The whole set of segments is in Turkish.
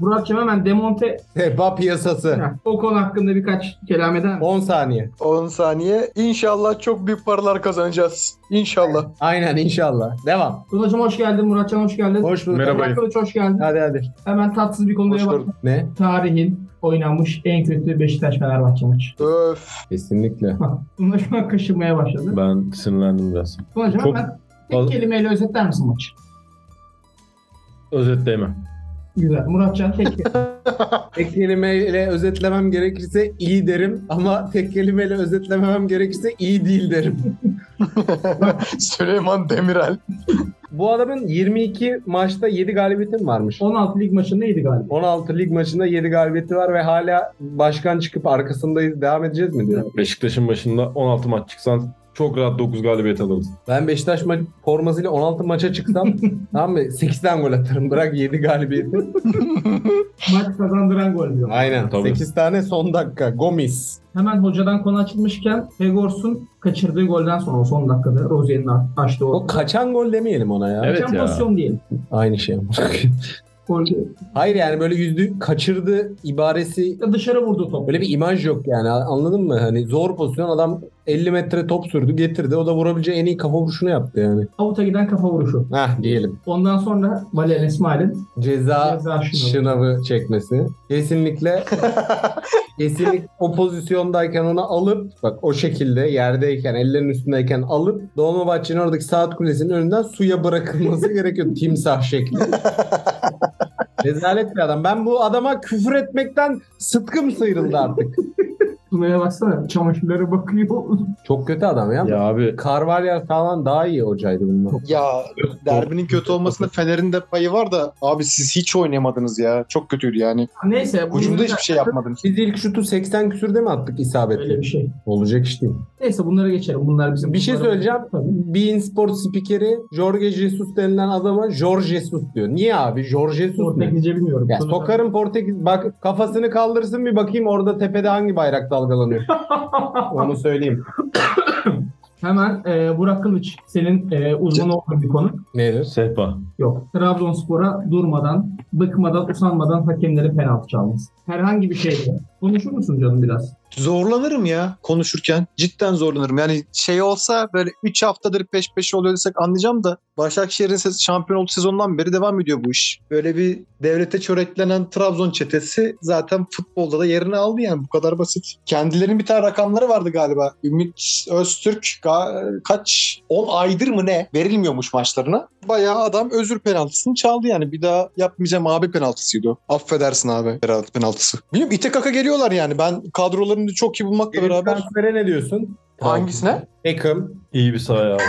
Burak'cığım hemen demonte Sehpa piyasası. O konu hakkında birkaç kelam eder misin? 10 saniye. 10 saniye. İnşallah çok büyük paralar kazanacağız. İnşallah. Aynen inşallah. Devam. Tunacığım hoş geldin, Muratcan hoş geldin. Hoş bulduk. Merhaba. Burak Kılıç hoş geldin. Hadi hadi. Hemen tatsız bir konuya bak. Ne? Tarihin oynanmış en kötü Beşiktaş-Fenerbahçe maçı. Öf. Kesinlikle. Bak, Tuna şu an kaşınmaya başladı. Ben sinirlendim biraz. Tunacığım Çok hemen tek kelimeyle özetler misin maçı? Özetleyemem. Güzel. Muratcan tek Tek kelimeyle özetlemem gerekirse iyi derim ama tek kelimeyle özetlememem gerekirse iyi değil derim. Süleyman Demirel. Bu adamın 22 maçta 7 galibiyeti mi varmış? 16 lig maçındaydı galiba. 16 lig maçında 7 galibiyeti var ve hala başkan çıkıp arkasındayız devam edeceğiz mi diyor. Beşiktaş'ın başında 16 maç çıksan çok rahat 9 galibiyet alırız. Ben Beşiktaş ma- formasıyla 16 maça çıksam tamam mı 8 tane gol atarım bırak 7 galibiyeti. Maç kazandıran gol diyor. Aynen Tabii. 8 tane son dakika Gomis. Hemen hocadan konu açılmışken Pegors'un kaçırdığı golden sonra o son dakikada Rozier'in açtığı o. Kaçan gol demeyelim ona ya. Evet Kaçan ya. pozisyon değil. Aynı şey ama. Gol Hayır yani böyle yüzde kaçırdı ibaresi dışarı vurdu top. böyle bir imaj yok yani anladın mı? Hani zor pozisyon adam 50 metre top sürdü getirdi o da vurabileceği en iyi kafa vuruşunu yaptı yani. Avuta giden kafa vuruşu. Heh diyelim. Ondan sonra Valerian İsmail'in Ceza, Ceza şınavı. şınavı çekmesi. Kesinlikle kesinlikle o pozisyondayken onu alıp bak o şekilde yerdeyken ellerin üstündeyken alıp Dolmabahçe'nin oradaki saat kulesinin önünden suya bırakılması gerekiyor. Timsah şekli. Rezalet bir adam. Ben bu adama küfür etmekten sıtkım sıyrıldı artık. Tuna'ya baksana çamaşırlara bakıyor. Çok kötü adam ya. Ya abi Carvalho falan daha iyi hocaydı bundan. Ya derbinin kötü olmasında Fener'in de payı var da abi siz hiç oynayamadınız ya. Çok kötüydü yani. Neyse. bu- Hücumda hiçbir şey yapmadınız. Biz ilk şutu 80 küsürde mi attık isabetli? Öyle bir şey. Olacak iş değil. Neyse bunlara geçelim. Bunlar bizim. Bir şey söyleyeceğim. Bein Sport spikeri Jorge Jesus denilen adama Jorge Jesus diyor. Niye abi? Jorge Jesus ne? Portekizce bilmiyorum. Ya sokarım Portekiz. Bak kafasını kaldırsın bir bakayım orada tepede hangi bayrak dalgalanıyor. Onu söyleyeyim. Hemen e, Burak Kılıç. Senin e, uzman olduğun bir konu. Nedir? sehpa. Yok. Trabzonspor'a durmadan, bıkmadan, usanmadan hakemlerin penaltı çalması. Herhangi bir şeyde. Konuşur musun canım biraz? Zorlanırım ya konuşurken. Cidden zorlanırım. Yani şey olsa böyle 3 haftadır peş peşe oluyor desek anlayacağım da Başakşehir'in şampiyon olduğu sezondan beri devam ediyor bu iş. Böyle bir devlete çöreklenen Trabzon çetesi zaten futbolda da yerini aldı yani bu kadar basit. Kendilerinin bir tane rakamları vardı galiba. Ümit Öztürk ga- kaç 10 aydır mı ne verilmiyormuş maçlarına. Bayağı adam özür penaltısını çaldı yani. Bir daha yapmayacağım abi penaltısıydı o. Affedersin abi penaltı penaltısı. Bilmiyorum ite kaka geliyorlar yani. Ben kadrolarını çok iyi bulmakla Elif beraber. transfere ne diyorsun? Hangisine? Beckham. İyi bir sahaya abi.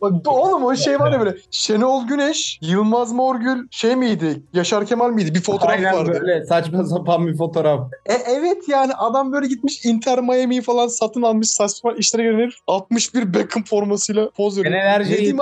Oğlum o şey var ya böyle Şenol Güneş, Yılmaz Morgül şey miydi? Yaşar Kemal miydi? Bir fotoğraf Aynen vardı. böyle saçma sapan bir fotoğraf. E, evet yani adam böyle gitmiş Inter Miami'yi falan satın almış saçma işlere herif 61 Beckham formasıyla poz veriyor.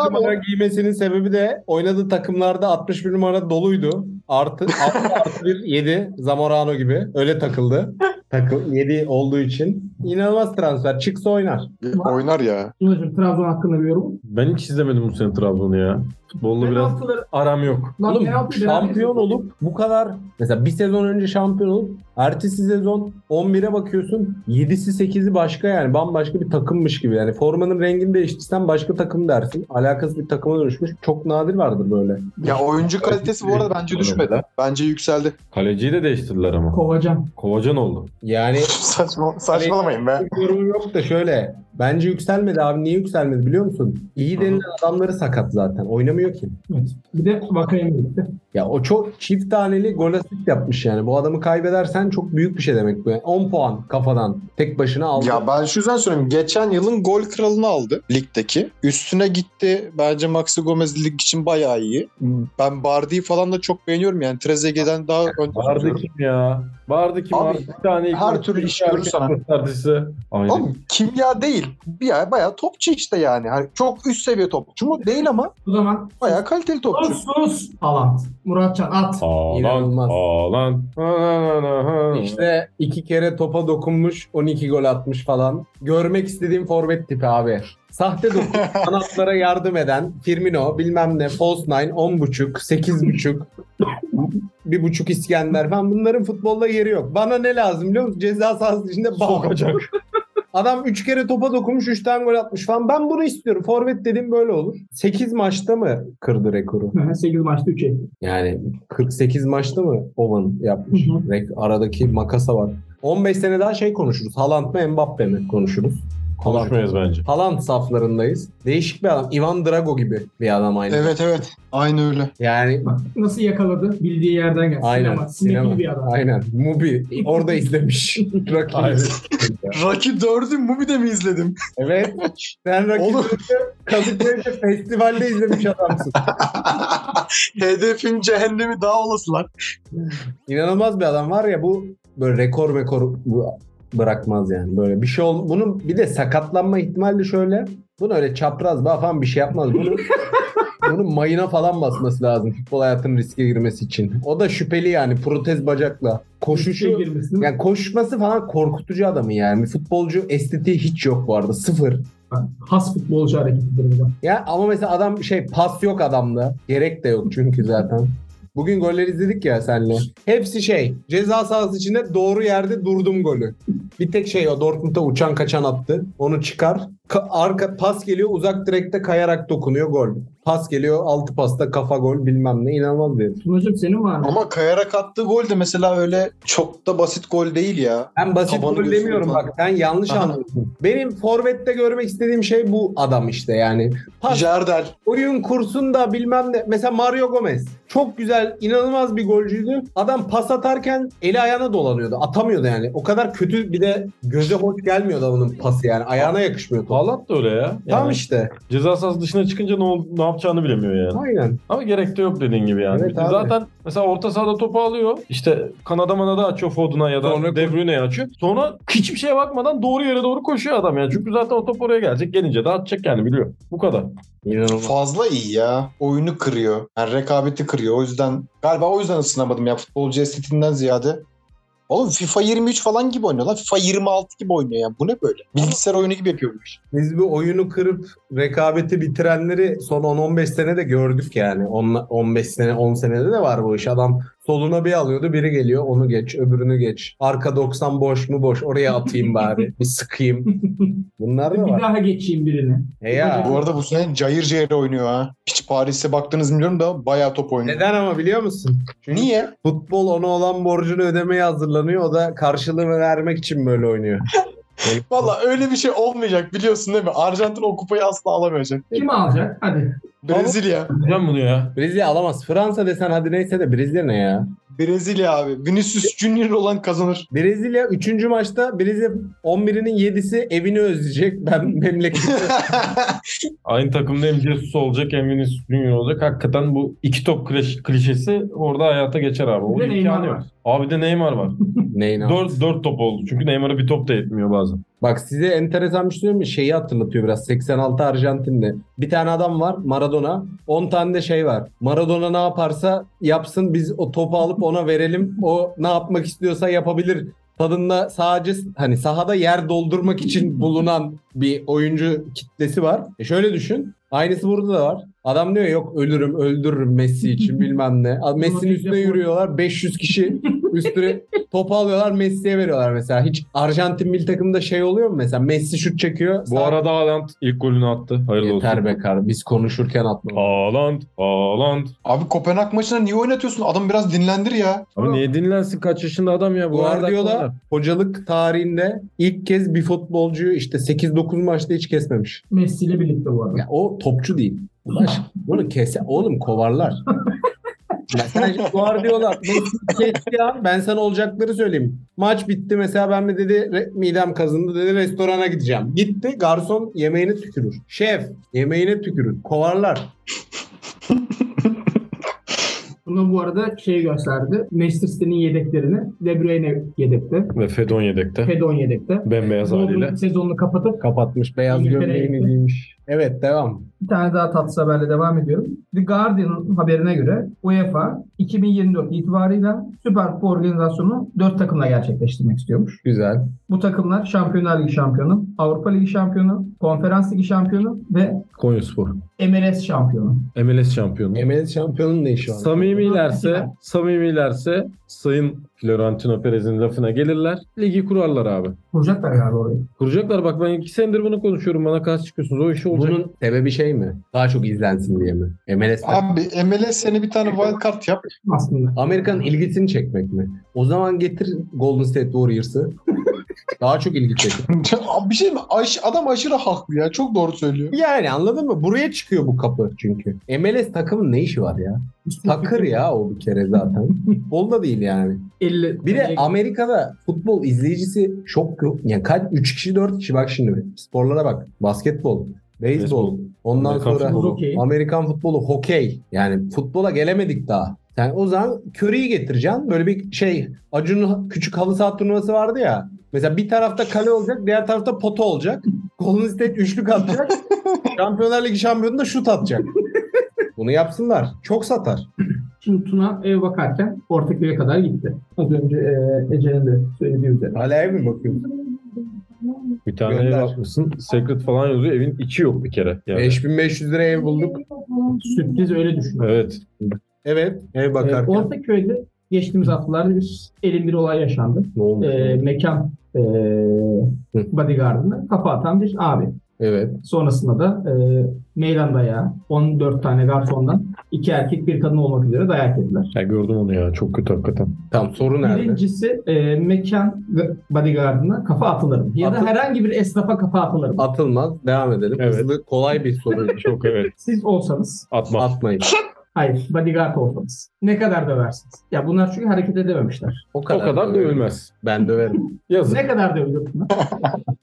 Abi numara giymesinin sebebi de oynadığı takımlarda 61 numara doluydu. Artı, artı, artı bir 7 Zamorano gibi. Öyle takıldı. Takıl 7 olduğu için. İnanılmaz transfer. Çıksa oynar. Oynar ya. Tunacığım Trabzon hakkında bir yorum. Ben hiç izlemedim bu sene Trabzon'u ya. Futbolla biraz Penaltıları- aram yok. Lan Oğlum penaltı şampiyon olup bu kadar mesela bir sezon önce şampiyon olup ertesi sezon 11'e bakıyorsun 7'si 8'i başka yani bambaşka bir takımmış gibi yani formanın rengini değiştirsen başka takım dersin alakasız bir takıma dönüşmüş çok nadir vardır böyle. Ya oyuncu kalitesi bu arada bence düşmedi. Bence yükseldi. Kaleciyi de değiştirdiler ama. Kovacan. Kovacan oldu. Yani Saçma, saçmalamayın be. bir yorum yok da şöyle bence yükselmedi abi niye yükselmedi biliyor musun? İyi denilen adamları sakat zaten oynamıyor ki. Evet. Bir de Vakayeme gitti. Ya o çok çift taneli gol asist yapmış yani. Bu adamı kaybedersen çok büyük bir şey demek bu. Yani 10 puan kafadan tek başına aldı. Ya ben şu yüzden söyleyeyim. Geçen yılın gol kralını aldı ligdeki. Üstüne gitti. Bence Maxi Gomez lig için bayağı iyi. Ben Bardi'yi falan da çok beğeniyorum yani. Trezeguet'den daha önde tutuyorum. kim ya? Vardı kim? Abi, Abi, bir tane her türlü iş görür sana. Oğlum kimya değil. Bir ya bayağı topçu işte yani. Hani çok üst seviye topçu mu? Değil ama O zaman bayağı kaliteli topçu. sus sus. Haaland. Muratcan at. Haaland. Haaland. Ha, ha, ha, ha. İşte iki kere topa dokunmuş 12 gol atmış falan. Görmek istediğim forvet tipi abi. Sahte dokun, kanatlara yardım eden Firmino bilmem ne, false nine, 10.5, 8.5, bir buçuk İskender falan bunların futbolda yeri yok. Bana ne lazım biliyor musun? Ceza sahası içinde bal. Sokacak. Adam 3 kere topa dokunmuş 3 tane gol atmış falan. Ben bunu istiyorum. Forvet dediğim böyle olur. 8 maçta mı kırdı rekoru? 8 maçta 3 etti. Yani 48 maçta mı Ovan yapmış? Hı Aradaki makasa var. 15 sene daha şey konuşuruz. Haaland mı Mbappe mi konuşuruz. Haaland. Konuşmayız bence. Haaland saflarındayız. Değişik bir adam. Ivan Drago gibi bir adam aynı. Evet evet. Aynı öyle. Yani Bak nasıl yakaladı? Bildiği yerden geldi. aynen. Sinema. Sinema. Bir adam. Aynen. Mubi. Orada izlemiş. Rakibi. Aynen. Rocky 4'ü Mubi'de mi izledim? evet. Sen rakibi Oğlum. Kadıköy'de festivalde izlemiş adamsın. Hedefim cehennemi daha olasılar. İnanılmaz bir adam var ya bu böyle rekor rekor bu bırakmaz yani. Böyle bir şey ol bunun bir de sakatlanma ihtimali şöyle. Bunu öyle çapraz falan bir şey yapmaz. Bunu bunun mayına falan basması lazım futbol hayatının riske girmesi için. O da şüpheli yani protez bacakla. Koşuşu yani koşması falan korkutucu adamın yani. Futbolcu estetiği hiç yok bu arada sıfır. Has futbolcu hareketidir bu da. ya ama mesela adam şey pas yok adamda. Gerek de yok çünkü zaten. Bugün golleri izledik ya senle. Hepsi şey ceza sahası içinde doğru yerde durdum golü. Bir tek şey o Dortmund'da uçan kaçan attı. Onu çıkar. Ka- arka pas geliyor uzak direkte kayarak dokunuyor gol. Pas geliyor altı pasta kafa gol bilmem ne inanılmaz bir. Tunacığım senin var mı? Ama kayarak attığı gol de mesela öyle çok da basit gol değil ya. Ben basit Tabanı gol demiyorum falan. bak sen yanlış Aha. anlıyorsun. Benim forvette görmek istediğim şey bu adam işte yani. Pas Jardel. oyun kursunda bilmem ne. Mesela Mario Gomez. Çok güzel, inanılmaz bir golcüydü. Adam pas atarken eli ayağına dolanıyordu. Atamıyordu yani. O kadar kötü bir de göze hoş gelmiyordu onun pası yani. Ayağına yakışmıyordu. Haaland da öyle ya. Yani Tam işte. Ceza sahası dışına çıkınca ne, ol- ne yapacağını bilemiyor yani. Aynen. Ama gerek de yok dediğin gibi yani. Evet abi. Zaten mesela orta sahada topu alıyor. İşte kanada manada açıyor Foden'a ya da Sonra- De Bruyne'ye açıyor. Sonra hiçbir şeye bakmadan doğru yere doğru koşuyor adam yani. Çünkü zaten o top oraya gelecek. Gelince de atacak yani biliyor. Bu kadar. İnanılmaz. Fazla iyi ya. Oyunu kırıyor. Yani rekabeti kırıyor. O yüzden galiba o yüzden ısınamadım ya futbolcu estetiğinden ziyade. Oğlum FIFA 23 falan gibi oynuyor lan. FIFA 26 gibi oynuyor ya. Bu ne böyle? Bilgisayar oyunu gibi yapıyor bu iş. Biz bu oyunu kırıp rekabeti bitirenleri son 10-15 senede gördük yani. On- 15 sene 10 senede de var bu iş. Adam soluna bir alıyordu biri geliyor onu geç öbürünü geç. Arka 90 boş mu boş oraya atayım bari bir sıkayım. Bunlar da bir var. daha geçeyim birini. E ya. Bu arada bu sene cayır cayır oynuyor ha. Hiç Paris'e baktınız mı bilmiyorum da bayağı top oynuyor. Neden ama biliyor musun? Çünkü Niye? futbol ona olan borcunu ödemeye hazırlanıyor. O da karşılığını vermek için böyle oynuyor. Valla öyle bir şey olmayacak biliyorsun değil mi? Arjantin o kupayı asla alamayacak. Kim alacak? Hadi. Brezilya. Güzel bunu ya. Brezilya alamaz. Fransa desen hadi neyse de Brezilya ne ya? Brezilya abi. Vinicius Junior olan kazanır. Brezilya 3. maçta Brezilya 11'inin 7'si evini özleyecek. Ben memleketi Aynı takımda hem Jesus olacak hem Vinicius Junior olacak. Hakikaten bu iki top kliş- klişesi orada hayata geçer abi. Bir de Onun Neymar imkanı yok. Abi de Neymar var. Neyine? dört, dört top oldu. Çünkü Neymar'a bir top da yetmiyor bazen. Bak size enteresan bir şey mi? Şeyi hatırlatıyor biraz. 86 Arjantin'de. Bir tane adam var Maradona. 10 tane de şey var. Maradona ne yaparsa yapsın biz o topu alıp ona verelim. O ne yapmak istiyorsa yapabilir. Tadında sadece hani sahada yer doldurmak için bulunan bir oyuncu kitlesi var. E şöyle düşün. Aynısı burada da var. Adam diyor yok ölürüm öldürürüm Messi için bilmem ne. Messi'nin üstüne yürüyorlar. 500 kişi üstüne topu alıyorlar Messi'ye veriyorlar mesela. Hiç Arjantin milli takımında şey oluyor mu mesela? Messi şut çekiyor. Bu arada Haaland ilk golünü attı. Hayırlı olsun. Yeter be kar. Biz konuşurken atma. Haaland, Haaland. Abi Kopenhag maçına niye oynatıyorsun? Adam biraz dinlendir ya. Abi niye dinlensin? Kaç yaşında adam ya? Bu Guardiola hocalık tarihinde ilk kez bir futbolcuyu işte 8-9 maçta hiç kesmemiş. Messi ile birlikte bu arada. Ya o topçu değil. Ulaş, bunu kese oğlum kovarlar. Mesela şimdi Guardiola kesti ya. Ben sana olacakları söyleyeyim. Maç bitti mesela ben mi dedi re- midem kazındı dedi restorana gideceğim. Gitti garson yemeğine tükürür. Şef yemeğine tükürür. Kovarlar. Buna bu arada şey gösterdi. Manchester City'nin yedeklerini De Bruyne yedekte. Ve Fedon yedekte. Fedon yedekte. Bembeyaz haliyle. Bodrum sezonunu kapatıp Kapatmış beyaz gömleğini giymiş. Evet devam. bir tane daha tatsız haberle devam ediyorum. The Guardian'ın haberine göre UEFA 2024 itibarıyla Süper Kupa organizasyonu 4 takımla gerçekleştirmek istiyormuş. Güzel. Bu takımlar Şampiyonlar Ligi şampiyonu, Avrupa Ligi şampiyonu, Konferans Ligi şampiyonu ve Konyaspor. MLS şampiyonu. MLS şampiyonu. MLS şampiyonun ne işi var? Samimilerse, samimilerse Sayın Florentino Perez'in lafına gelirler. Ligi kurarlar abi. Kuracaklar galiba orayı. Kuracaklar bak ben iki senedir bunu konuşuyorum. Bana karşı çıkıyorsunuz. O işi olacak. Bunun sebebi şey mi? Daha çok izlensin diye mi? MLS Abi MLS seni bir tane wild card yap. Aslında. Amerika'nın ilgisini çekmek mi? O zaman getir Golden State Warriors'ı. Daha çok ilgi çekiyor. Abi bir şey mi? Aş- adam aşırı haklı ya. Çok doğru söylüyor. Yani anladın mı? Buraya çıkıyor bu kapı çünkü. MLS takımın ne işi var ya? Takır ya o bir kere zaten. Futbol da değil yani. 50. Bir de Amerika'da futbol izleyicisi çok yok. Yani kaç? 3 kişi 4 kişi bak şimdi. Sporlara bak. Basketbol, beyzbol. Ondan Amerikan sonra futbolu. Hokey. Amerikan futbolu, hokey. Yani futbola gelemedik daha. Sen o zaman Curry'i getireceksin. Böyle bir şey Acun'un küçük halı saha turnuvası vardı ya. Mesela bir tarafta kale olacak, diğer tarafta pota olacak. Golden State üçlük atacak. Şampiyonlar Ligi şampiyonu da şut atacak. Bunu yapsınlar. Çok satar. Şimdi Tuna ev bakarken Ortaköy'e kadar gitti. Az önce e, Ece'nin de söylediği üzere. Hala ev mi bakıyorsun? Bir tane Gönder. ev atmışsın. Secret falan yazıyor. Evin içi yok bir kere. Yani. 5500 lira ev bulduk. Sürpriz öyle düşün. Evet. Evet. Ev E, bakarken. Ortaköy'de geçtiğimiz haftalarda bir elin bir olay yaşandı. ne olmuş? E, mekan e, bodyguardına kafa atan bir abi. evet. Sonrasında da e, meydan dayağı 14 tane garsondan iki erkek bir kadın olmak üzere dayak yediler. Ya gördüm onu ya. Çok kötü hakikaten. Tamam soru nerede? Birincisi e, mekan bodyguardına kafa atılır mı? Ya da Atıl- herhangi bir esnafa kafa atılır mı? Atılmaz. Devam edelim. Evet. Hızlı, kolay bir soru. Çok evet. Siz olsanız, Atma. Atmayın. hayır bodyguard olsanız ne kadar döversiniz? Ya bunlar çünkü hareket edememişler. O O kadar dövülmez. Ben döverim. Yazık. Ne kadar dövülür bunlar?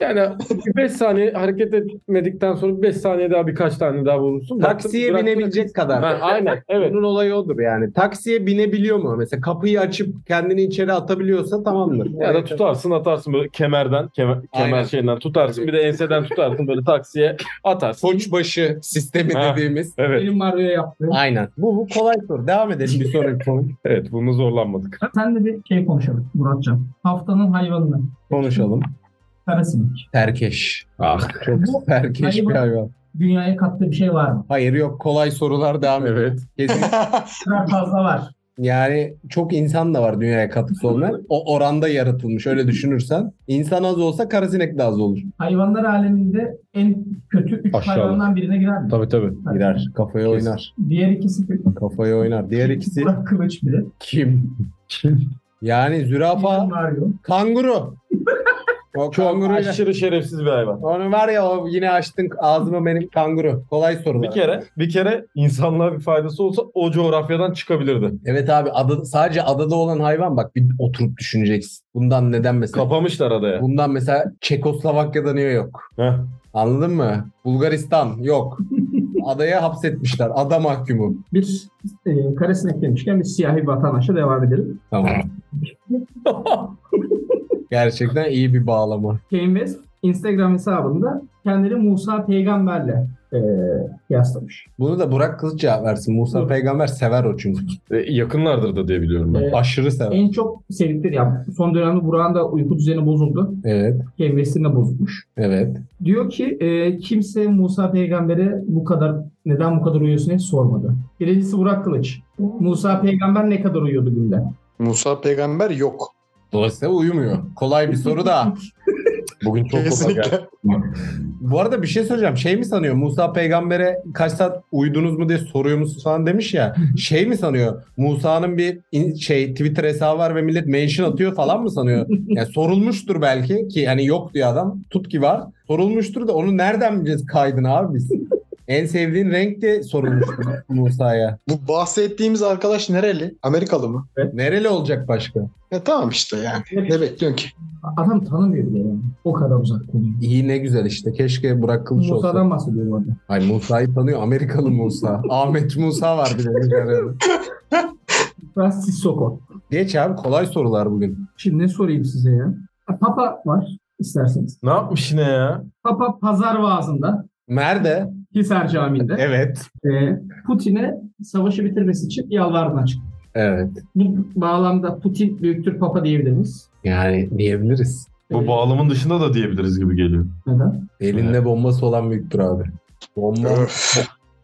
Yani 5 saniye hareket etmedikten sonra 5 saniye daha birkaç tane daha vurursun. Taksiye Bıraktın- binebilecek kadar. Ha, aynen. Evet. Bunun olayı odur yani. Taksiye binebiliyor mu? Mesela kapıyı açıp kendini içeri atabiliyorsa tamamdır. Ya da tutarsın atarsın böyle kemerden, kemer, kemer Aynen. şeyinden tutarsın. Bir de enseden tutarsın böyle taksiye atarsın. Koçbaşı sistemi Ha. dediğimiz. Evet. Benim Mario'ya yaptığım. Aynen. Bu, bu kolay soru. Devam edelim sonraki konu. Evet bunu zorlanmadık. Sen de bir şey konuşalım Muratcan. Haftanın hayvanını. Konuşalım. Karasinek. Terkeş. Ah. Çok terkeş bir Hayvan. Dünyaya kattığı bir şey var mı? Hayır yok kolay sorular devam ediyor. Evet. Kesin. Fazla var. Yani çok insan da var dünyaya katkısı olmayan. O oranda yaratılmış öyle düşünürsen. İnsan az olsa karasinek de az olur. Hayvanlar aleminde en kötü üç Aşağıda. hayvandan birine girer mi? Tabii tabii. Girer. Kafaya Kesin. oynar. Diğer ikisi Kafaya oynar. Diğer ikisi Burak Kılıç bile. kim? Yani zürafa, Mario. kanguru. O Çok kanguru aşırı şerefsiz bir hayvan. Onu var ya o yine açtın ağzımı benim kanguru. Kolay sorular. Bir kere bir kere insanlığa bir faydası olsa o coğrafyadan çıkabilirdi. Evet abi adı, sadece adada olan hayvan bak bir oturup düşüneceksin. Bundan neden mesela? Kapamışlar adaya. Bundan mesela Çekoslovakya'da niye yok? Heh. Anladın mı? Bulgaristan yok. Adaya hapsetmişler. Ada mahkumu. Bir e, karasinek demişken bir siyahi vatandaşa devam edelim. Tamam. Gerçekten iyi bir bağlama. Kane West Instagram hesabında kendini Musa peygamberle e, kıyaslamış. Bunu da Burak Kılıç cevap versin. Musa Dur. peygamber sever o çünkü. E, yakınlardır da diye biliyorum ben. Evet. Aşırı sever. En çok sevdikleri ya son dönemde Burak'ın da uyku düzeni bozuldu. Evet. Kendisinin de bozulmuş. Evet. Diyor ki e, kimse Musa peygambere bu kadar neden bu kadar uyuyorsun hiç sormadı. Birincisi Burak Kılıç. Musa peygamber ne kadar uyuyordu günde? Musa peygamber yok. Dolayısıyla uyumuyor. Kolay bir soru da. Bugün çok kolay geldi. Bu arada bir şey söyleyeceğim. Şey mi sanıyor? Musa peygambere kaç saat uyudunuz mu diye soruyor musunuz falan demiş ya. Şey mi sanıyor? Musa'nın bir in- şey Twitter hesabı var ve millet mention atıyor falan mı sanıyor? Yani sorulmuştur belki ki hani yok diyor adam. Tut ki var. Sorulmuştur da onu nereden bileceğiz kaydını abi biz? En sevdiğin renk de sorulmuştur Musa'ya. Bu bahsettiğimiz arkadaş nereli? Amerikalı mı? Nereli olacak başka? Ya tamam işte yani. Ne bekliyorsun ki? Adam tanımıyor bile yani. O kadar uzak konuyu. İyi ne güzel işte. Keşke Burak Kılıç olsa. Musa'dan bahsediyor bu arada. Ay Musa'yı tanıyor. Amerikalı Musa. Ahmet Musa var bir de. Francis Soko. Geç abi kolay sorular bugün. Şimdi ne sorayım size ya? Papa var isterseniz. Ne yapmış yine ya? Papa pazar vaazında Nerede? Hisar Camii'nde Evet. e, Putin'e savaşı bitirmesi için yalvarma açık. Evet. Bu bağlamda Putin büyüktür Papa diyebilir miyiz? Yani diyebiliriz. Bu bağlamın dışında da diyebiliriz gibi geliyor. Neden? Elinde bombası olan büyüktür abi. Bomba,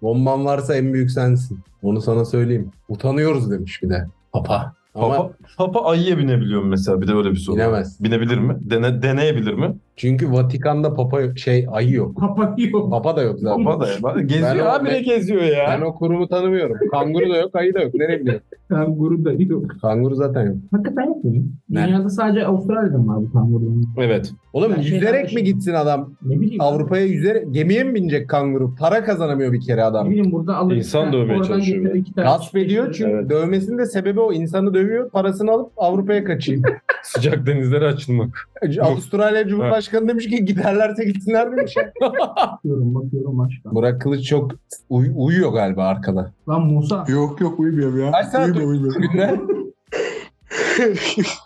bomban varsa en büyük sensin. Onu sana söyleyeyim. Utanıyoruz demiş bir de. Papa. Ama Papa, Papa ayıya binebiliyor mu mesela? Bir de öyle bir soru. Binemez. Binebilir mi? Dene, deneyebilir mi? Çünkü Vatikan'da papa yok- şey ayı yok. Papa yok. Papa da yok zaten. Papa da. Bak, Geziyor Ben abi ne geziyor ya? Ben o kurumu tanımıyorum. Kanguru da yok, ayı da yok. Nereye biliyorum? Kanguru da yok. Kanguru zaten yok. Hakikaten yok mu? Ne? Dünyada sadece Avustralya'da mı var bu kanguru? Evet. Oğlum Ben şeyden yüzerek mi gitsin adam? Ne bileyim. Avrupa'ya yüzerek gemiye mi binecek kanguru? Para kazanamıyor bir kere Ne adam. bileyim burada alır. İnsan dövmeye çalışıyor Gasp ediyor çıkıyor. çünkü Evet. dövmesinin de sebebi o. İnsanı dövüyor, parasını alıp Avrupa'ya kaçayım. Sıcak denizlere açılmak. Avustralya Cumhurbaşkanı demiş ki giderlerse gitsinler demiş ya. Bakıyorum bakıyorum başka. Burak Kılıç çok uy- uyuyor galiba arkada. Lan Musa. Yok yok uyumuyorum ya. Kaç saat uyumuyorum, uyumuyorum. Günde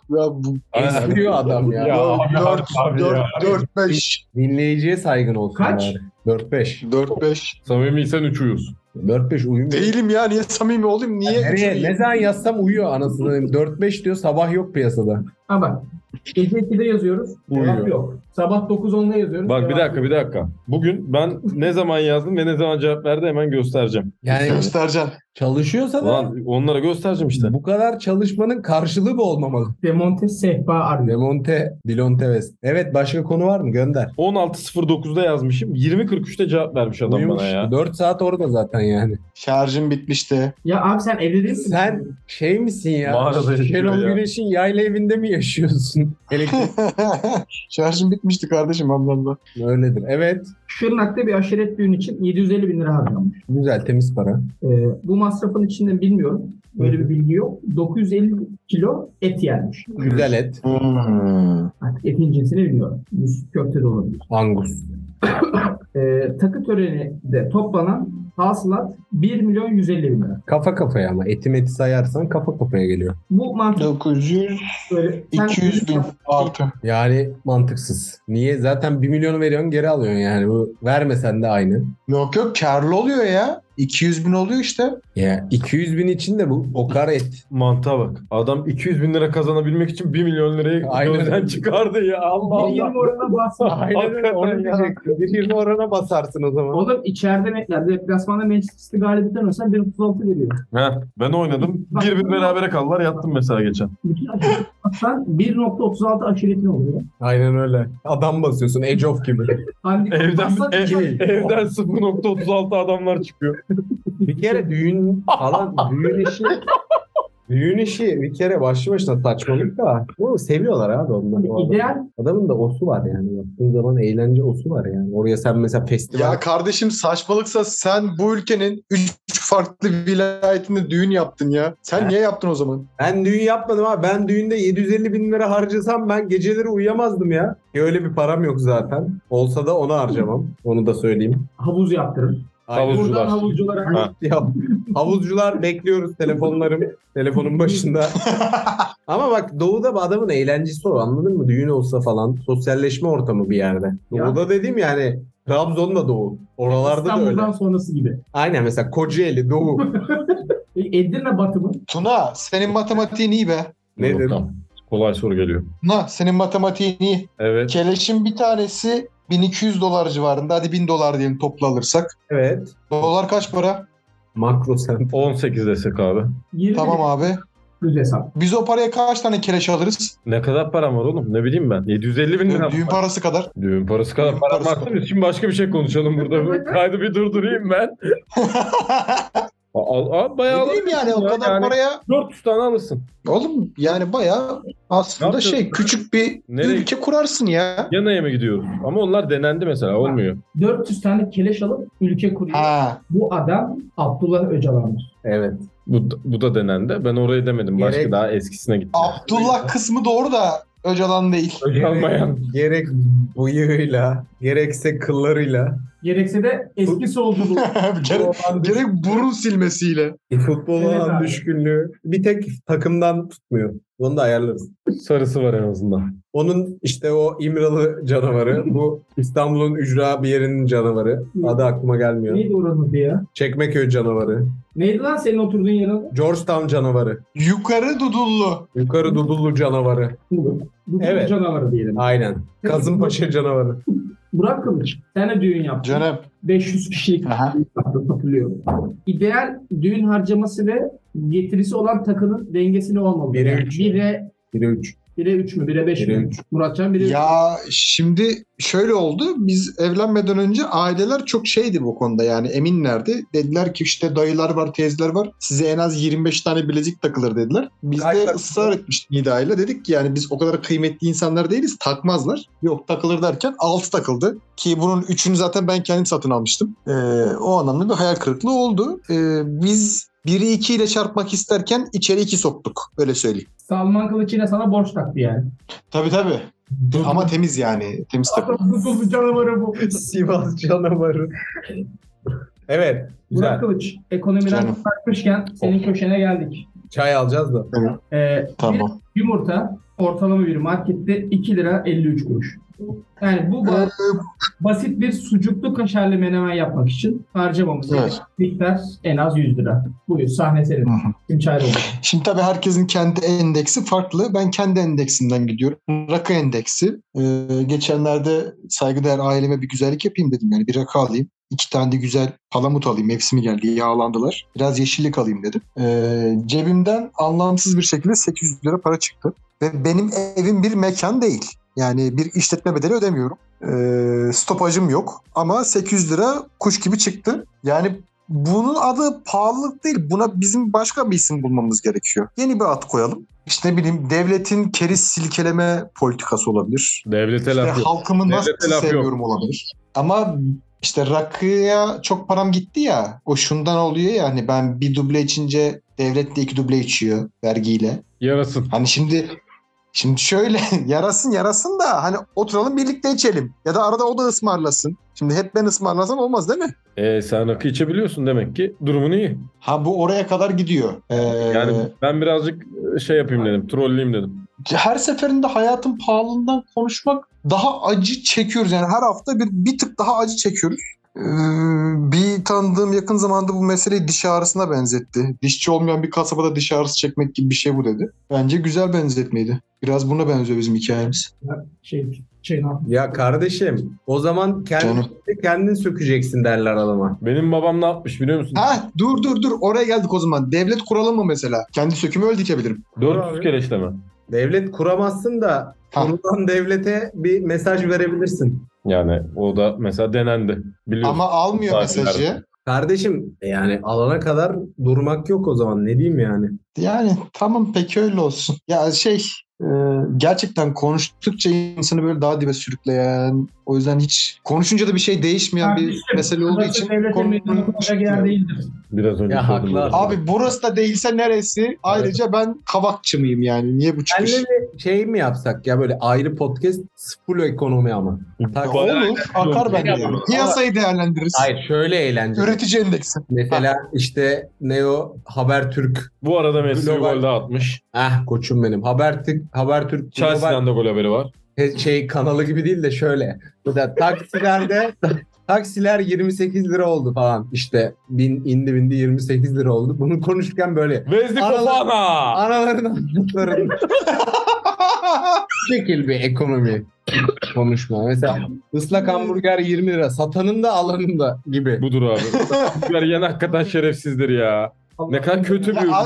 ya bu esniyor adam ya. Ya abi, 4 abi 4 ya. 4 5 Dinleyiciye saygın olsun Kaç? bari. 4-5. 4 5 Samimiysen üç uyuyorsun. 4-5 uyumuyor. Değilim ya niye samimi olayım niye? Nereye, ne zaman yazsam uyuyor anasını. 4-5 diyor sabah yok piyasada. Ha bak. Gece 2'de yazıyoruz. Cevap Uyuyor. yok. Sabah 9-10'da yazıyoruz. Bak bir dakika bir dakika. Bugün ben ne zaman yazdım ve ne zaman cevap verdi hemen göstereceğim. Yani Göstereceksin. çalışıyorsa da Ulan onlara göstereceğim işte. bu kadar çalışmanın karşılığı bu olmamalı. Demonte sehpa arıyor. Demonte, Dilonte West. Evet başka konu var mı? Gönder. 16.09'da yazmışım. 20.43'te cevap vermiş adam Uyumuş. bana ya. 4 saat orada zaten yani. Şarjım bitmişti. Ya abi sen evde değil misin? Sen şey misin ya? Mağarada yaşıyor Şenol ya. Güneş'in yayla evinde mi yaşıyorsun? Elektrik Şarjım bitmişti kardeşim Allah. öyledir. Evet. Şırnak'ta bir aşiret düğün için 750 bin lira harcamış. Güzel temiz para. Ee, bu masrafın içinde bilmiyorum. Böyle bir bilgi yok. 950 kilo et yenmiş. Güzel et. Artık etin cinsini bilmiyorum. Köfte de olabilir. Angus. Ee, takı töreni de toplanan hasılat 1 milyon 150 bin lira. Kafa kafaya ama. Eti meti sayarsan kafa kafaya geliyor. Bu mantık 900 böyle. sen- 200 bin artı. Yani mantıksız. Niye? Zaten 1 milyonu veriyorsun geri alıyorsun yani. Bu vermesen de aynı. Yok yok karlı oluyor ya. 200 bin oluyor işte. Ya 200 bin için de bu o kadar et. Mantığa bak. Adam 200 bin lira kazanabilmek için 1 milyon lirayı Aynen gözden çıkardı ya. Allah Bir Allah. yirmi oranına bassın. Aynen öyle. Onu Hakikaten ya. diyecektim. Bir 20 orana basarsın o zaman. Oğlum içeride ne? Yani deplasmanda Manchester City galibiyeten olsa 1.36 veriyor. Heh, ben oynadım. Bir bir berabere kaldılar. Yattım mesela geçen. Bütün aşiret. Sen 1.36 aşiretin oluyor. Aynen öyle. Adam basıyorsun. Age of gibi. Evden bassan ev- iki ay. evden 0.36 adamlar çıkıyor. Bir kere düğün falan düğün işi düğün işi bir kere başlı başına saçmalık da bu seviyorlar abi onlar. adamı. İdeal Adamın da osu var yani. Baktığın zaman eğlence osu var yani. Oraya sen mesela festival Ya kardeşim saçmalıksa sen bu ülkenin 3 farklı vilayetinde düğün yaptın ya. Sen Ha. niye yaptın o zaman? Ben düğün yapmadım abi. Ben düğünde 750 bin lira harcasam ben geceleri uyuyamazdım ya. E öyle bir param yok zaten. Olsa da onu harcamam. Onu da söyleyeyim. havuz yaptırır. Havuzcular. Buradan havuzculara Ha. Ya, havuzcular bekliyoruz telefonlarım. Telefonun başında. Ama bak Doğu'da bu adamın eğlencesi o anladın mı? Düğün olsa falan sosyalleşme ortamı bir yerde. Ya. Doğu'da dediğim yani Trabzon da doğu. Oralarda da İstanbul'dan öyle. sonrası gibi. Aynen mesela Kocaeli doğu. E, Edirne batı mı? Tuna senin matematiğin iyi be. Nedir? Tamam. Kolay soru geliyor. Tuna senin matematiğin iyi. Evet. Keleşin bir tanesi 1200 dolar civarında. Hadi 1000 dolar diyelim toplu alırsak. Evet. Dolar kaç para? Makro sen. 18 desek abi. 20 Tamam abi. düz hesap. Biz o paraya kaç tane keleş alırız? Ne kadar param var oğlum? Ne bileyim ben. 750 bin lira. Düğün parası kadar. Düğün parası kadar Düğün param parası biz şimdi başka bir şey konuşalım burada. Kaydı bir durdurayım ben. Al, al, bayağı Ne bileyim yani o kadar Yani paraya. 400 tane alırsın. Oğlum yani bayağı aslında şey küçük bir Nereye- ülke kurarsın ya. Yanaya mı gidiyoruz? Ama onlar denendi mesela. Olmuyor. 400 tane keleş alıp ülke kuruyor. Ha. Bu adam Abdullah Öcalan'dır. Evet. Bu, bu da denendi. Ben orayı demedim. Başka Gerek- daha eskisine gittim. Abdullah kısmı doğru da Öcalan değil. Almayan. Gerek bıyığıyla, gerekse kıllarıyla, Gerekse de eski solculuğu. gerek, gerek burun silmesiyle. futbola Evet olan abi. düşkünlüğü bir tek takımdan tutmuyor. Onu da ayarlarız. Sarısı var en azından. Onun işte o İmralı canavarı, bu İstanbul'un ücra bir yerinin canavarı. Adı aklıma gelmiyor. Neydi oranın adı ya? Çekmeköy canavarı, Neydi lan senin oturduğun yerin adı? Georgetown canavarı, Yukarı Dudullu. Yukarı Dudullu canavarı. Bu. Evet. canavarı diyelim. Aynen. Kazımpaşa canavarı. Burak Kılıç. Sen de düğün yaptın. Canım. 500 kişilik Aha. satılıyor. İdeal düğün harcaması ve getirisi olan takının dengesi ne olmalı? Bire Yani üç. Bire, 1'e 3. bire 3 mü? Bire 5 Bire mi? Muratcan bire üç. Ya şimdi şöyle oldu. Biz evlenmeden önce aileler çok şeydi bu konuda yani eminlerdi. Dediler ki işte dayılar var, teyzeler var. Size en az 25 tane bilezik takılır dediler. Biz Kaç de takılır? ısrar etmiştik Nida'yla. Dedik ki yani biz o kadar kıymetli insanlar değiliz. Takmazlar. Yok takılır derken 6 takıldı. Ki bunun 3'ünü zaten ben kendim satın almıştım. Ee, o anlamda bir hayal kırıklığı oldu. Ee, biz 1'i 2 ile çarpmak isterken içeri 2 soktuk. Öyle söyleyeyim. Salman Kılıç yine sana borç taktı yani. Tabii tabii. Ama temiz yani. Temiz takım. Bu canavarı bu. Sivas canavarı. evet. Burak Güzel. Kılıç. Ekonomiden Canım. takmışken senin köşene geldik. Çay alacağız da. Ee, Tamam. bir yumurta ortalama bir markette 2 lira 53 kuruş. Yani bu ba- basit bir sucuklu kaşarlı menemen yapmak için harcamamız Evet. miktar en az 100 lira. Buyur sahne senin. Hı hı. Kim çaylı olur. Şimdi tabii herkesin kendi endeksi farklı. Ben kendi endeksimden gidiyorum. Rakı endeksi. Ee, geçenlerde saygıdeğer aileme bir güzellik yapayım dedim. Yani bir rakı alayım. İki tane de güzel palamut alayım. Mevsimi geldi. Yağlandılar. Biraz yeşillik alayım dedim. Ee, cebimden anlamsız bir şekilde 800 lira para çıktı. Ve benim evim bir mekan değil. Yani bir işletme bedeli ödemiyorum. Ee, stopajım yok. Ama 800 lira kuş gibi çıktı. Yani bunun adı pahalılık değil. Buna bizim başka bir isim bulmamız gerekiyor. Yeni bir ad koyalım. İşte ne bileyim devletin keriz silkeleme politikası olabilir. Devlete İşte laf yok. halkımı nasıl Devlete seviyorum olabilir. Ama işte rakıya çok param gitti ya. O şundan oluyor ya hani ben bir duble içince devlet de iki duble içiyor vergiyle. Yarasın. Hani şimdi şimdi şöyle yarasın yarasın da hani oturalım birlikte içelim. Ya da arada o da ısmarlasın. Şimdi hep ben ısmarlasam olmaz değil mi? E, sen rakı içebiliyorsun demek ki. Durumun iyi. Ha bu oraya kadar gidiyor. Ee, Yani ben birazcık şey yapayım dedim. Trolleyeyim dedim. Her seferinde hayatın pahalılığından konuşmak daha acı çekiyoruz. Yani her hafta bir, bir tık daha acı çekiyoruz. Ee, bir tanıdığım yakın zamanda bu meseleyi diş ağrısına benzetti. Dişçi olmayan bir kasabada diş ağrısı çekmek gibi bir şey bu dedi. Bence güzel benzetmeydi. Biraz buna benziyor bizim hikayemiz. Şey, şey? Ya kardeşim o zaman kendin, kendin sökeceksin derler adama. Benim babam ne yapmış biliyor musun? Ha dur dur dur oraya geldik o zaman. Devlet kuralım mı mesela? Kendi sökümü öl dikebilirim. 400 kere işleme. Devlet kuramazsın da Ha. kurulan devlete bir mesaj verebilirsin. Yani o da mesela denendi. Biliyorsun. Ama almıyor mesajı. Kardeşim yani alana kadar durmak yok o zaman ne diyeyim yani. Yani tamam peki öyle olsun. Ya şey e, gerçekten konuştukça insanı böyle daha dibe sürükleyen o yüzden hiç konuşunca da bir şey değişmeyen bir Kardeşim, mesele olduğu için değildir. Biraz önce Ya haklı. Abi burası da değilse neresi? Ayrıca ben kavakçı mıyım yani? Niye bu çıkış? Senle bir şey mi yapsak ya böyle ayrı podcast full ekonomi ama. Ya olur. Akar bence. Piyasayı değerlendiririz. Hayır şöyle eğlenceli. Üretici endeksi. Mesela işte Neo Habertürk. Bu arada Messi bir gol daha atmış. Ah koçum benim. Habertürk Habertürk Chelsea'den de gol haberi var. şey kanalı gibi değil de şöyle. Mesela taksilerde Taksiler 28 lira oldu falan. İşte bin indi bindi 28 lira oldu. Bunu konuşurken böyle Vezdi Aralar- Fofana. Anaların anlatların şekil bir ekonomi konuşma. Mesela ıslak hamburger 20 lira. Satanın da alanın da gibi. Budur abi. Hamburger yiyen hakikaten şerefsizdir ya. Ne kadar kötü bir ürün ya.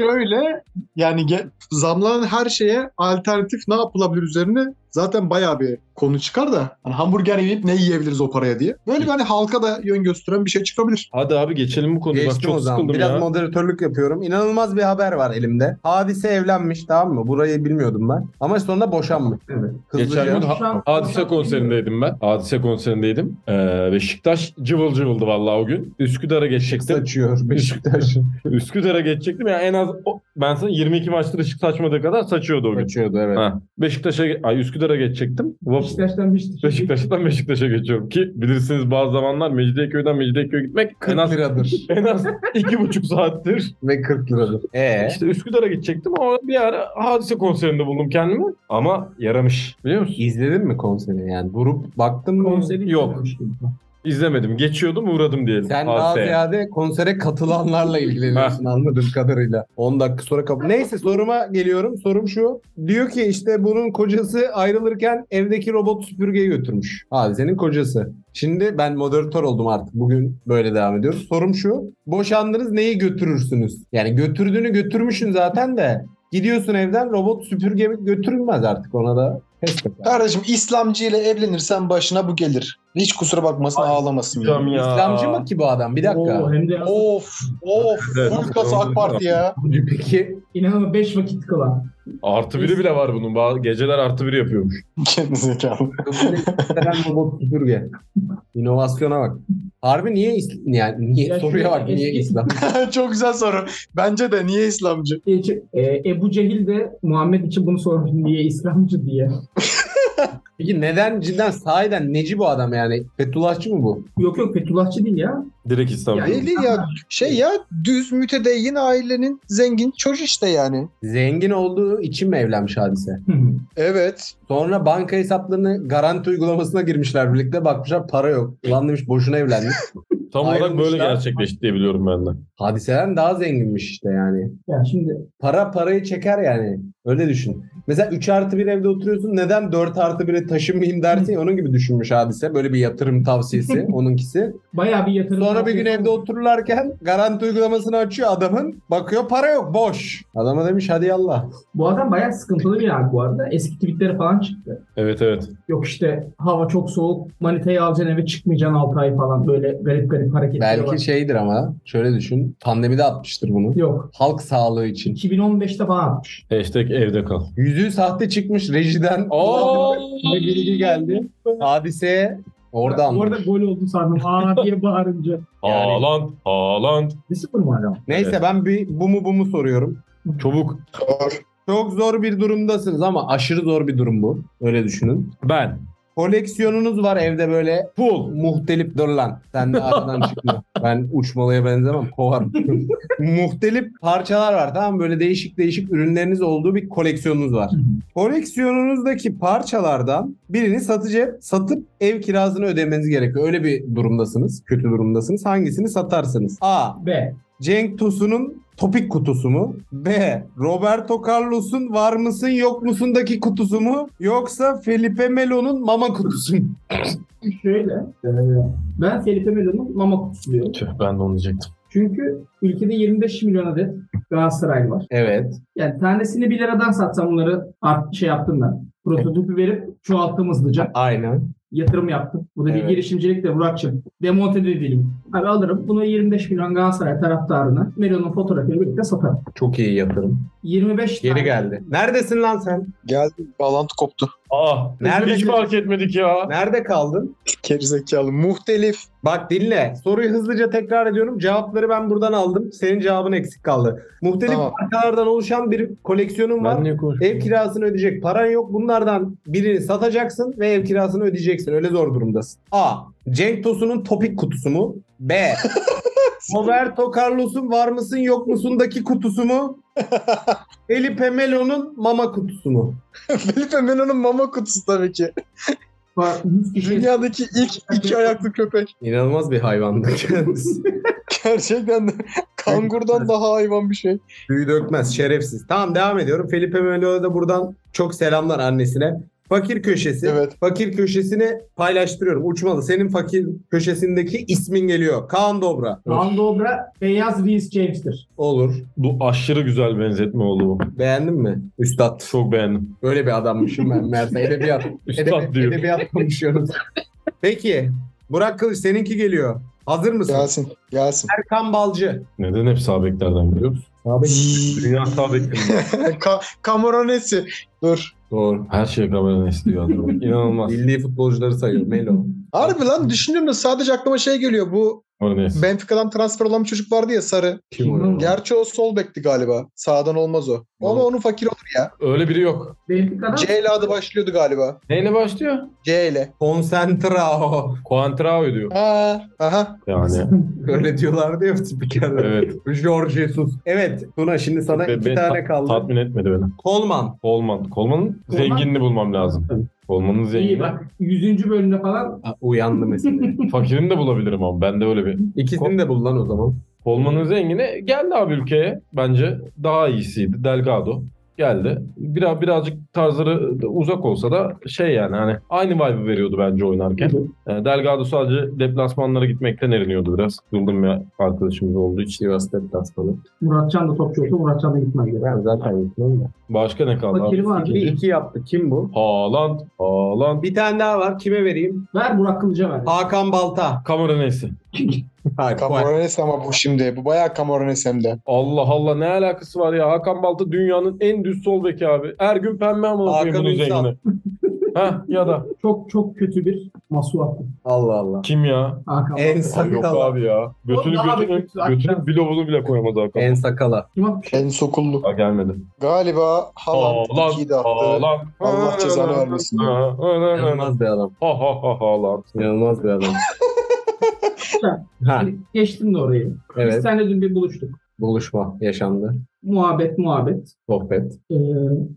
Şöyle yani zamlanan her şeye alternatif ne yapılabilir üzerine zaten bayağı bir konu çıkar da hani hamburger yiyip ne yiyebiliriz o paraya diye. Böyle bir hani halka da yön gösteren bir şey çıkabilir. Hadi abi geçelim bu konuyu. Bak çok o zaman. sıkıldım Biraz ya. moderatörlük yapıyorum. İnanılmaz bir haber var elimde. Hadise evlenmiş tamam mı? Burayı bilmiyordum ben. Ama sonunda boşanmış. Evet. Hızlıca. Geçen gün ha- Hadise konserindeydim ben. Hadise konserindeydim. Ee, Beşiktaş cıvıl cıvıldı vallahi o gün. Üsküdar'a geçecektim. saçıyor Beşiktaş. Üsküdar'a geçecektim ya en az ben sana 22 maçtır ışık saçmadığı kadar saçıyordu o gün. Saçıyordu evet. Ha. Beşiktaş'a ay Üsküdar'a geçecektim. Vap- Beşiktaş'tan Beşiktaş'a. Beşiktaş'tan Beşiktaş'a geçiyorum ki bilirsiniz bazı zamanlar Mecidiyeköy'den Mecidiyeköy'e gitmek en 40 az liradır. en az iki buçuk saattir. Ve 40 liradır. Ee, İşte Üsküdar'a gidecektim ama bir ara hadise konserinde buldum kendimi. Ama yaramış. Biliyor musun? izledin mi konseri yani? Durup baktın mı? Konseri Yok. gibi. İzlemedim. Geçiyordum uğradım diyelim. Sen daha hadiseye. ziyade konsere katılanlarla ilgileniyorsun anladığım kadarıyla. 10 dakika sonra kapı. Neyse soruma geliyorum. Sorum şu. Diyor ki işte bunun kocası ayrılırken evdeki robot süpürgeyi götürmüş. Hadisenin kocası. Şimdi ben moderatör oldum artık. Bugün böyle devam ediyoruz. Sorum şu. Boşandınız neyi götürürsünüz? Yani götürdüğünü götürmüşsün zaten de. Gidiyorsun evden robot süpürge götürülmez artık ona da. Kardeşim İslamcı ile evlenirsen başına bu gelir. Hiç kusura bakmasın ağlamasın. Hocam Yani. ya. İslamcı mı ki bu adam? Bir dakika. Oo, de Of of Evet. full kasa AK Parti ya. Peki inanılmaz 5 vakit kılan. Artı biri bile var bunun. Geceler artı biri yapıyormuş. Kendi zekalı. Gösteren robot süpürge. İnovasyona bak. Harbi niye İslam? Yani niye? Ya Soruya bak niye İslam? Çok güzel soru. Bence de niye İslamcı? E, Ebu Cehil de Muhammed için bunu sormuş niye İslamcı diye. Peki neden cidden sahiden neci bu adam yani? Fethullahçı mı bu? Yok yok Fethullahçı değil ya. Direkt İstanbul. Yani- Değil değil ya. Şey ya düz mütedeyyin ailenin zengin çocuk işte yani. Zengin olduğu için mi evlenmiş hadise? Evet. Sonra banka hesaplarını garanti uygulamasına girmişler birlikte. Bakmışlar para yok. Ulan demiş boşuna evlenmiş. Tam olarak böyle gerçekleşti diye biliyorum ben de. Hadiseden daha zenginmiş işte yani. ya şimdi Para parayı çeker yani. Öyle düşün. Mesela 3 artı bir evde oturuyorsun. Neden 4 artı 1'e taşınmayayım dersin ya onun gibi düşünmüş hadise. Böyle bir yatırım tavsiyesi onunkisi. bayağı bir yatırım. Sonra bir gün evde otururlarken garanti uygulamasını açıyor adamın. Bakıyor para yok boş. Adama demiş hadi yallah. Bu adam bayağı sıkıntılı bir abi bu arada. Eski tweetleri falan çıktı. Evet evet. Yok işte hava çok soğuk. Manitayı alacaksın eve çıkmayacaksın 6 ay falan. Böyle garip garip hareketleri var. Belki şeydir ama şöyle düşün. Pandemide atmıştır bunu. Yok. Halk sağlığı için. 2015'te falan atmış. Hashtag evde kal. Yüzüğü sahte çıkmış rejiden. Aa! Bir bilgi geldi. Hadiseye orada Bu arada gol oldu sandım. Aa diye bağırınca. Yani- Haaland. Haaland. 1-0 mı hala? Neyse Evet. ben bir bu mu bu mu soruyorum. Çabuk. Çok zor bir durumdasınız ama aşırı zor bir durum bu. Öyle düşünün. Ben. Koleksiyonunuz var evde böyle Full. muhtelif dur lan. Sen de aradan çıkma. Ben uçmalıya benzemem. Kovarım. muhtelif parçalar var tamam mı? Böyle değişik değişik ürünleriniz olduğu bir koleksiyonunuz var. Koleksiyonunuzdaki parçalardan birini satıcı satıp ev kirasını ödemeniz gerekiyor. Öyle bir durumdasınız. Kötü durumdasınız. Hangisini satarsınız? A. B. Cenk Tosun'un topik kutusu mu? B. Roberto Carlos'un var mısın yok musundaki kutusu mu? Yoksa Felipe Melo'nun mama kutusu mu? Şöyle. e, ben Felipe Melo'nun mama kutusu diyorum. Tüh ben de onu diyecektim. Çünkü ülkede 25 milyon adet Galatasaray var. Evet. Yani tanesini 1 liradan satsam bunları art şey yaptım ben. Prototipi verip çoğalttım hızlıca. Aynen. Yatırım yaptım. Bu da bir Evet. girişimcilik de Burak'cığım. Demonte de edelim. Abi alırım. Bunu 25 milyon Galatasaray taraftarına Melo'nun fotoğrafıyla birlikte satarım. Çok iyi yatırım. 25 Geri tane. geldi. Neredesin lan sen? Geldi bağlantı koptu. Aa. Nerede- Hiç fark etmedik ya. Nerede kaldın? Gerizekalı. Muhtelif. Bak dinle. Soruyu hızlıca tekrar ediyorum. Cevapları ben buradan aldım. Senin cevabın eksik kaldı. Muhtelif Tamam. parçalardan oluşan bir koleksiyonun var. Ben niye konuşuyorum? Ev kirasını ödeyecek paran yok. Bunlardan birini satacaksın ve ev kirasını ödeyeceksin. Öyle zor durumdasın. A. Cenk Tosun'un topik kutusu mu? B. Roberto Carlos'un var mısın yok musundaki kutusu mu? Felipe Melo'nun mama kutusu mu? Felipe Melo'nun mama kutusu tabii ki. Fa- 100 kişi Dünyadaki ilk iki ayaklı köpek. İnanılmaz bir hayvandı kendisi. Gerçekten de kangurdan daha hayvan bir şey. Tüyü dökmez, şerefsiz. Tamam devam ediyorum. Felipe Melo'ya da buradan çok selamlar annesine. Fakir köşesi. Evet. Fakir köşesini paylaştırıyorum. Uçmalı. Senin fakir köşesindeki ismin geliyor. Kaan Dobra. Van Dobra beyaz Reece James'tir. Olur. Bu aşırı güzel benzetme oldu bu. Beğendin mi? Üstad. Çok beğendim. Böyle bir adammışım ben Mert. Edebiyat. Üstad diyor. edebiyat konuşuyoruz. Peki. Burak Kılıç seninki geliyor. Hazır mısın? Gelsin. Gelsin. Erkan Balcı. Neden hep sağ beklerden biliyor musun? Dünya sağ. Ka Camoranesi. Dur. Doğru. Her şeye kameranın istiyor adam. İnanılmaz. Bildiği futbolcuları sayıyor. Melo. Harbi lan düşünüyorum da sadece aklıma şey geliyor. Bu Benfica'dan transfer olan bir çocuk vardı ya sarı. Kim o? Gerçi o sol bekti galiba. Sağdan olmaz o. Ama onun fakir olur ya. Öyle biri yok. Benfica'dan C ile adı başlıyordu galiba. Neyle başlıyor? C ile. Concentrao. Coentrao diyor. Ha, aha. Yani Öyle diyorlardı ya spikerler. evet. Jorge Jesus. Evet Tuna şimdi sana Be- iki tane ta- kaldı. Tatmin etmedi beni. Kolman. Kolman. Kolman'ın zenginini bulmam lazım. Kolman'ın iyi zengini. bak 100. bölümde falan Ha, Uyandı mesela. Fakirini de bulabilirim ama bende öyle bir. İkisini de bul lan o zaman. Kolman'ın zengini geldi abi ülkeye. Bence daha iyisiydi. Delgado geldi. Biraz birazcık tarzları uzak olsa da şey yani hani aynı vibe veriyordu bence oynarken. Delgado sadece deplasmanlara gitmekten eriniyordu biraz. Yıldırım bir arkadaşımız olduğu için. Sivas deplasmanı. Muratcan da topçu olsa Muratcan da gitmez. Ben zaten gitmem de. Başka ne kaldı Fakiri abi? var. Bir iki yaptı. Kim bu? Haaland. Haaland. Bir tane daha var. Kime vereyim? Ver Burak Kılıç'a ver. Hakan Balta. Camoranesi. Hayır. Camoranesi ama bu şimdi. Bu bayağı Camoranesi hem de. Allah Allah ne alakası var ya? Hakan Balta dünyanın en düz sol beki abi. Her gün pembe ama Hakan bunun Ünsal. ha ya da Çok çok kötü bir masuattı. Allah Allah. kim ya? Hakan. En Balta. sakal. Yok abi ya. Götünü daha bir götünü, kötü götünü bilovunu bile koyamaz Hakan. En sakala. Kim atmış? En sokullu. Ha, gelmedi. Galiba Haaland Haaland. 2'yi de attı. Haaland. Allah cezanı vermesin. İnanılmaz bir adam. Ha ha ha Haaland. İnanılmaz bir adam. ha, Hani Geçtim de orayı. Biz evet. seninle dün bir buluştuk. Buluşma yaşandı. Muhabbet muhabbet. Sohbet. Ee,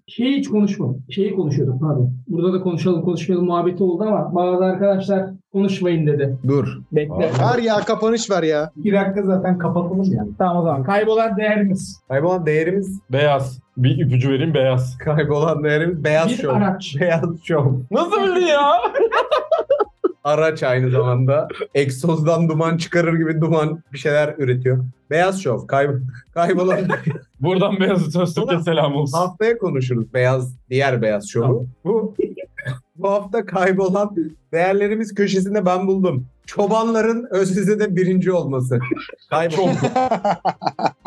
şeyi hiç konuşmadık. Şeyi konuşuyorduk pardon. Burada da konuşalım konuşmayalım muhabbeti oldu ama bazı arkadaşlar konuşmayın dedi. Dur. Bekle. Ver ya kapanış ver ya. Bir dakika zaten kapatalım yani. Tamam o zaman. Kaybolan değerimiz. Kaybolan değerimiz Beyaz. Bir ipucu vereyim beyaz. kaybolan değerimiz beyaz bir şov. araç. Beyaz şov. Nasıl biri ya? Araç aynı zamanda. Egzozdan duman çıkarır gibi duman bir şeyler üretiyor. Beyaz şov. Kayb kaybolan Buradan Beyazıt Öztürk'e selam olsun. Haftaya konuşuruz beyaz diğer beyaz şovu. Tamam. Bu bu hafta kaybolan değerlerimiz köşesinde ben buldum. Çobanların ÖSS'de birinci olması. Kaybol.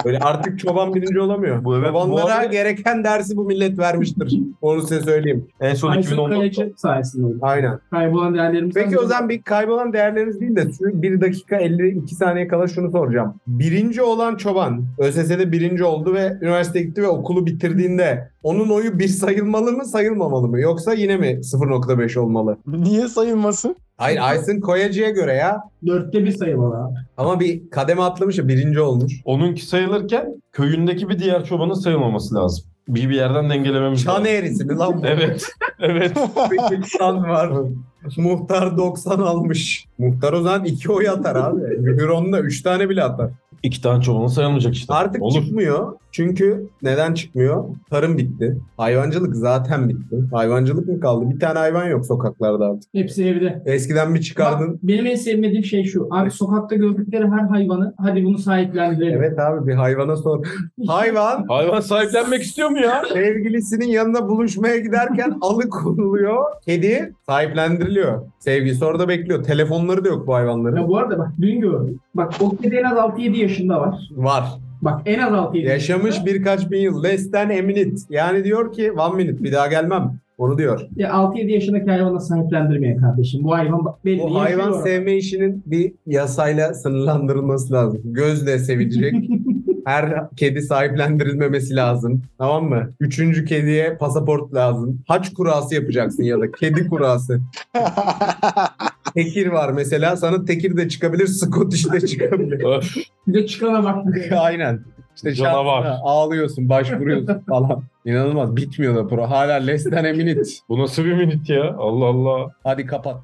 Böyle artık çoban birinci olamıyor. Bu evet, Çobanlara bu arada- gereken dersi bu millet vermiştir. Onu size söyleyeyim. En son Aysun 2010'da. Kayacı sayesinde oldu. Aynen. Kaybolan değerlerimiz. Peki o zaman bir kaybolan değerleriniz değil de şu 1 dakika 52 saniye kala şunu soracağım. Birinci olan çoban ÖSS'de birinci oldu ve üniversiteye gitti ve okulu bitirdiğinde onun oyu bir sayılmalı mı sayılmamalı mı? Yoksa yine mi 0.5 olmalı? Niye sayılmasın? Hayır Aysun Koyacı'ya göre ya. Dörtte bir sayı var abi. Ama bir kademe atlamış ya birinci olmuş. Onunki sayılırken köyündeki bir diğer çobanın sayılmaması lazım. Bir bir yerden dengelememiz Çan lazım. eğrisi mi lan bu? Evet. Evet. Bir insan var. Muhtar 90 almış. Muhtar o zaman 2 oy atar abi. Mühüron'da 3 tane bile atar. İki tane çobanın sayılmayacak işte. Artık Olur. çıkmıyor. Çünkü neden çıkmıyor? Tarım bitti. Hayvancılık zaten bitti. Hayvancılık mı kaldı? Bir tane hayvan yok sokaklarda artık. Hepsi evde. Eskiden bir çıkardın. Bak, benim en sevmediğim şey şu. Abi sokakta gördükleri her hayvanı hadi bunu sahiplendirelim. Evet abi bir hayvana sor. Hayvan Hayvan sahiplenmek istiyor mu ya? sevgilisinin yanına buluşmaya giderken alıkonuluyor. Kedi sahiplendiriliyor. Sevgilisi orada bekliyor. Telefonları da yok bu hayvanların. Ya bu arada bak dün gördüm. Bak o kedi en az 6-7 yaşında var. Var. Bak en az 6-7 Yaşamış birkaç bin yıl. Less than a minute. Yani diyor ki one minute bir daha gelmem. Onu diyor. Ya 6-7 yaşındaki hayvanı sahiplendirmeye kardeşim. Bu hayvan belli Bu hayvan yaşıyor. sevme işinin bir yasayla sınırlandırılması lazım. Gözle sevecek. Her kedi sahiplendirilmemesi lazım. Tamam mı? Üçüncü kediye pasaport lazım. Haç kurası yapacaksın ya da kedi kurası. Tekir var mesela. Sana tekir de çıkabilir, Scottish de çıkabilir. Bir de çıkana bak. Aynen. İşte Canavar. ağlıyorsun, başvuruyorsun falan. İnanılmaz. Bitmiyor da pro. Hala less than a minute. Bu nasıl bir minit ya? Allah Allah. Hadi kapat.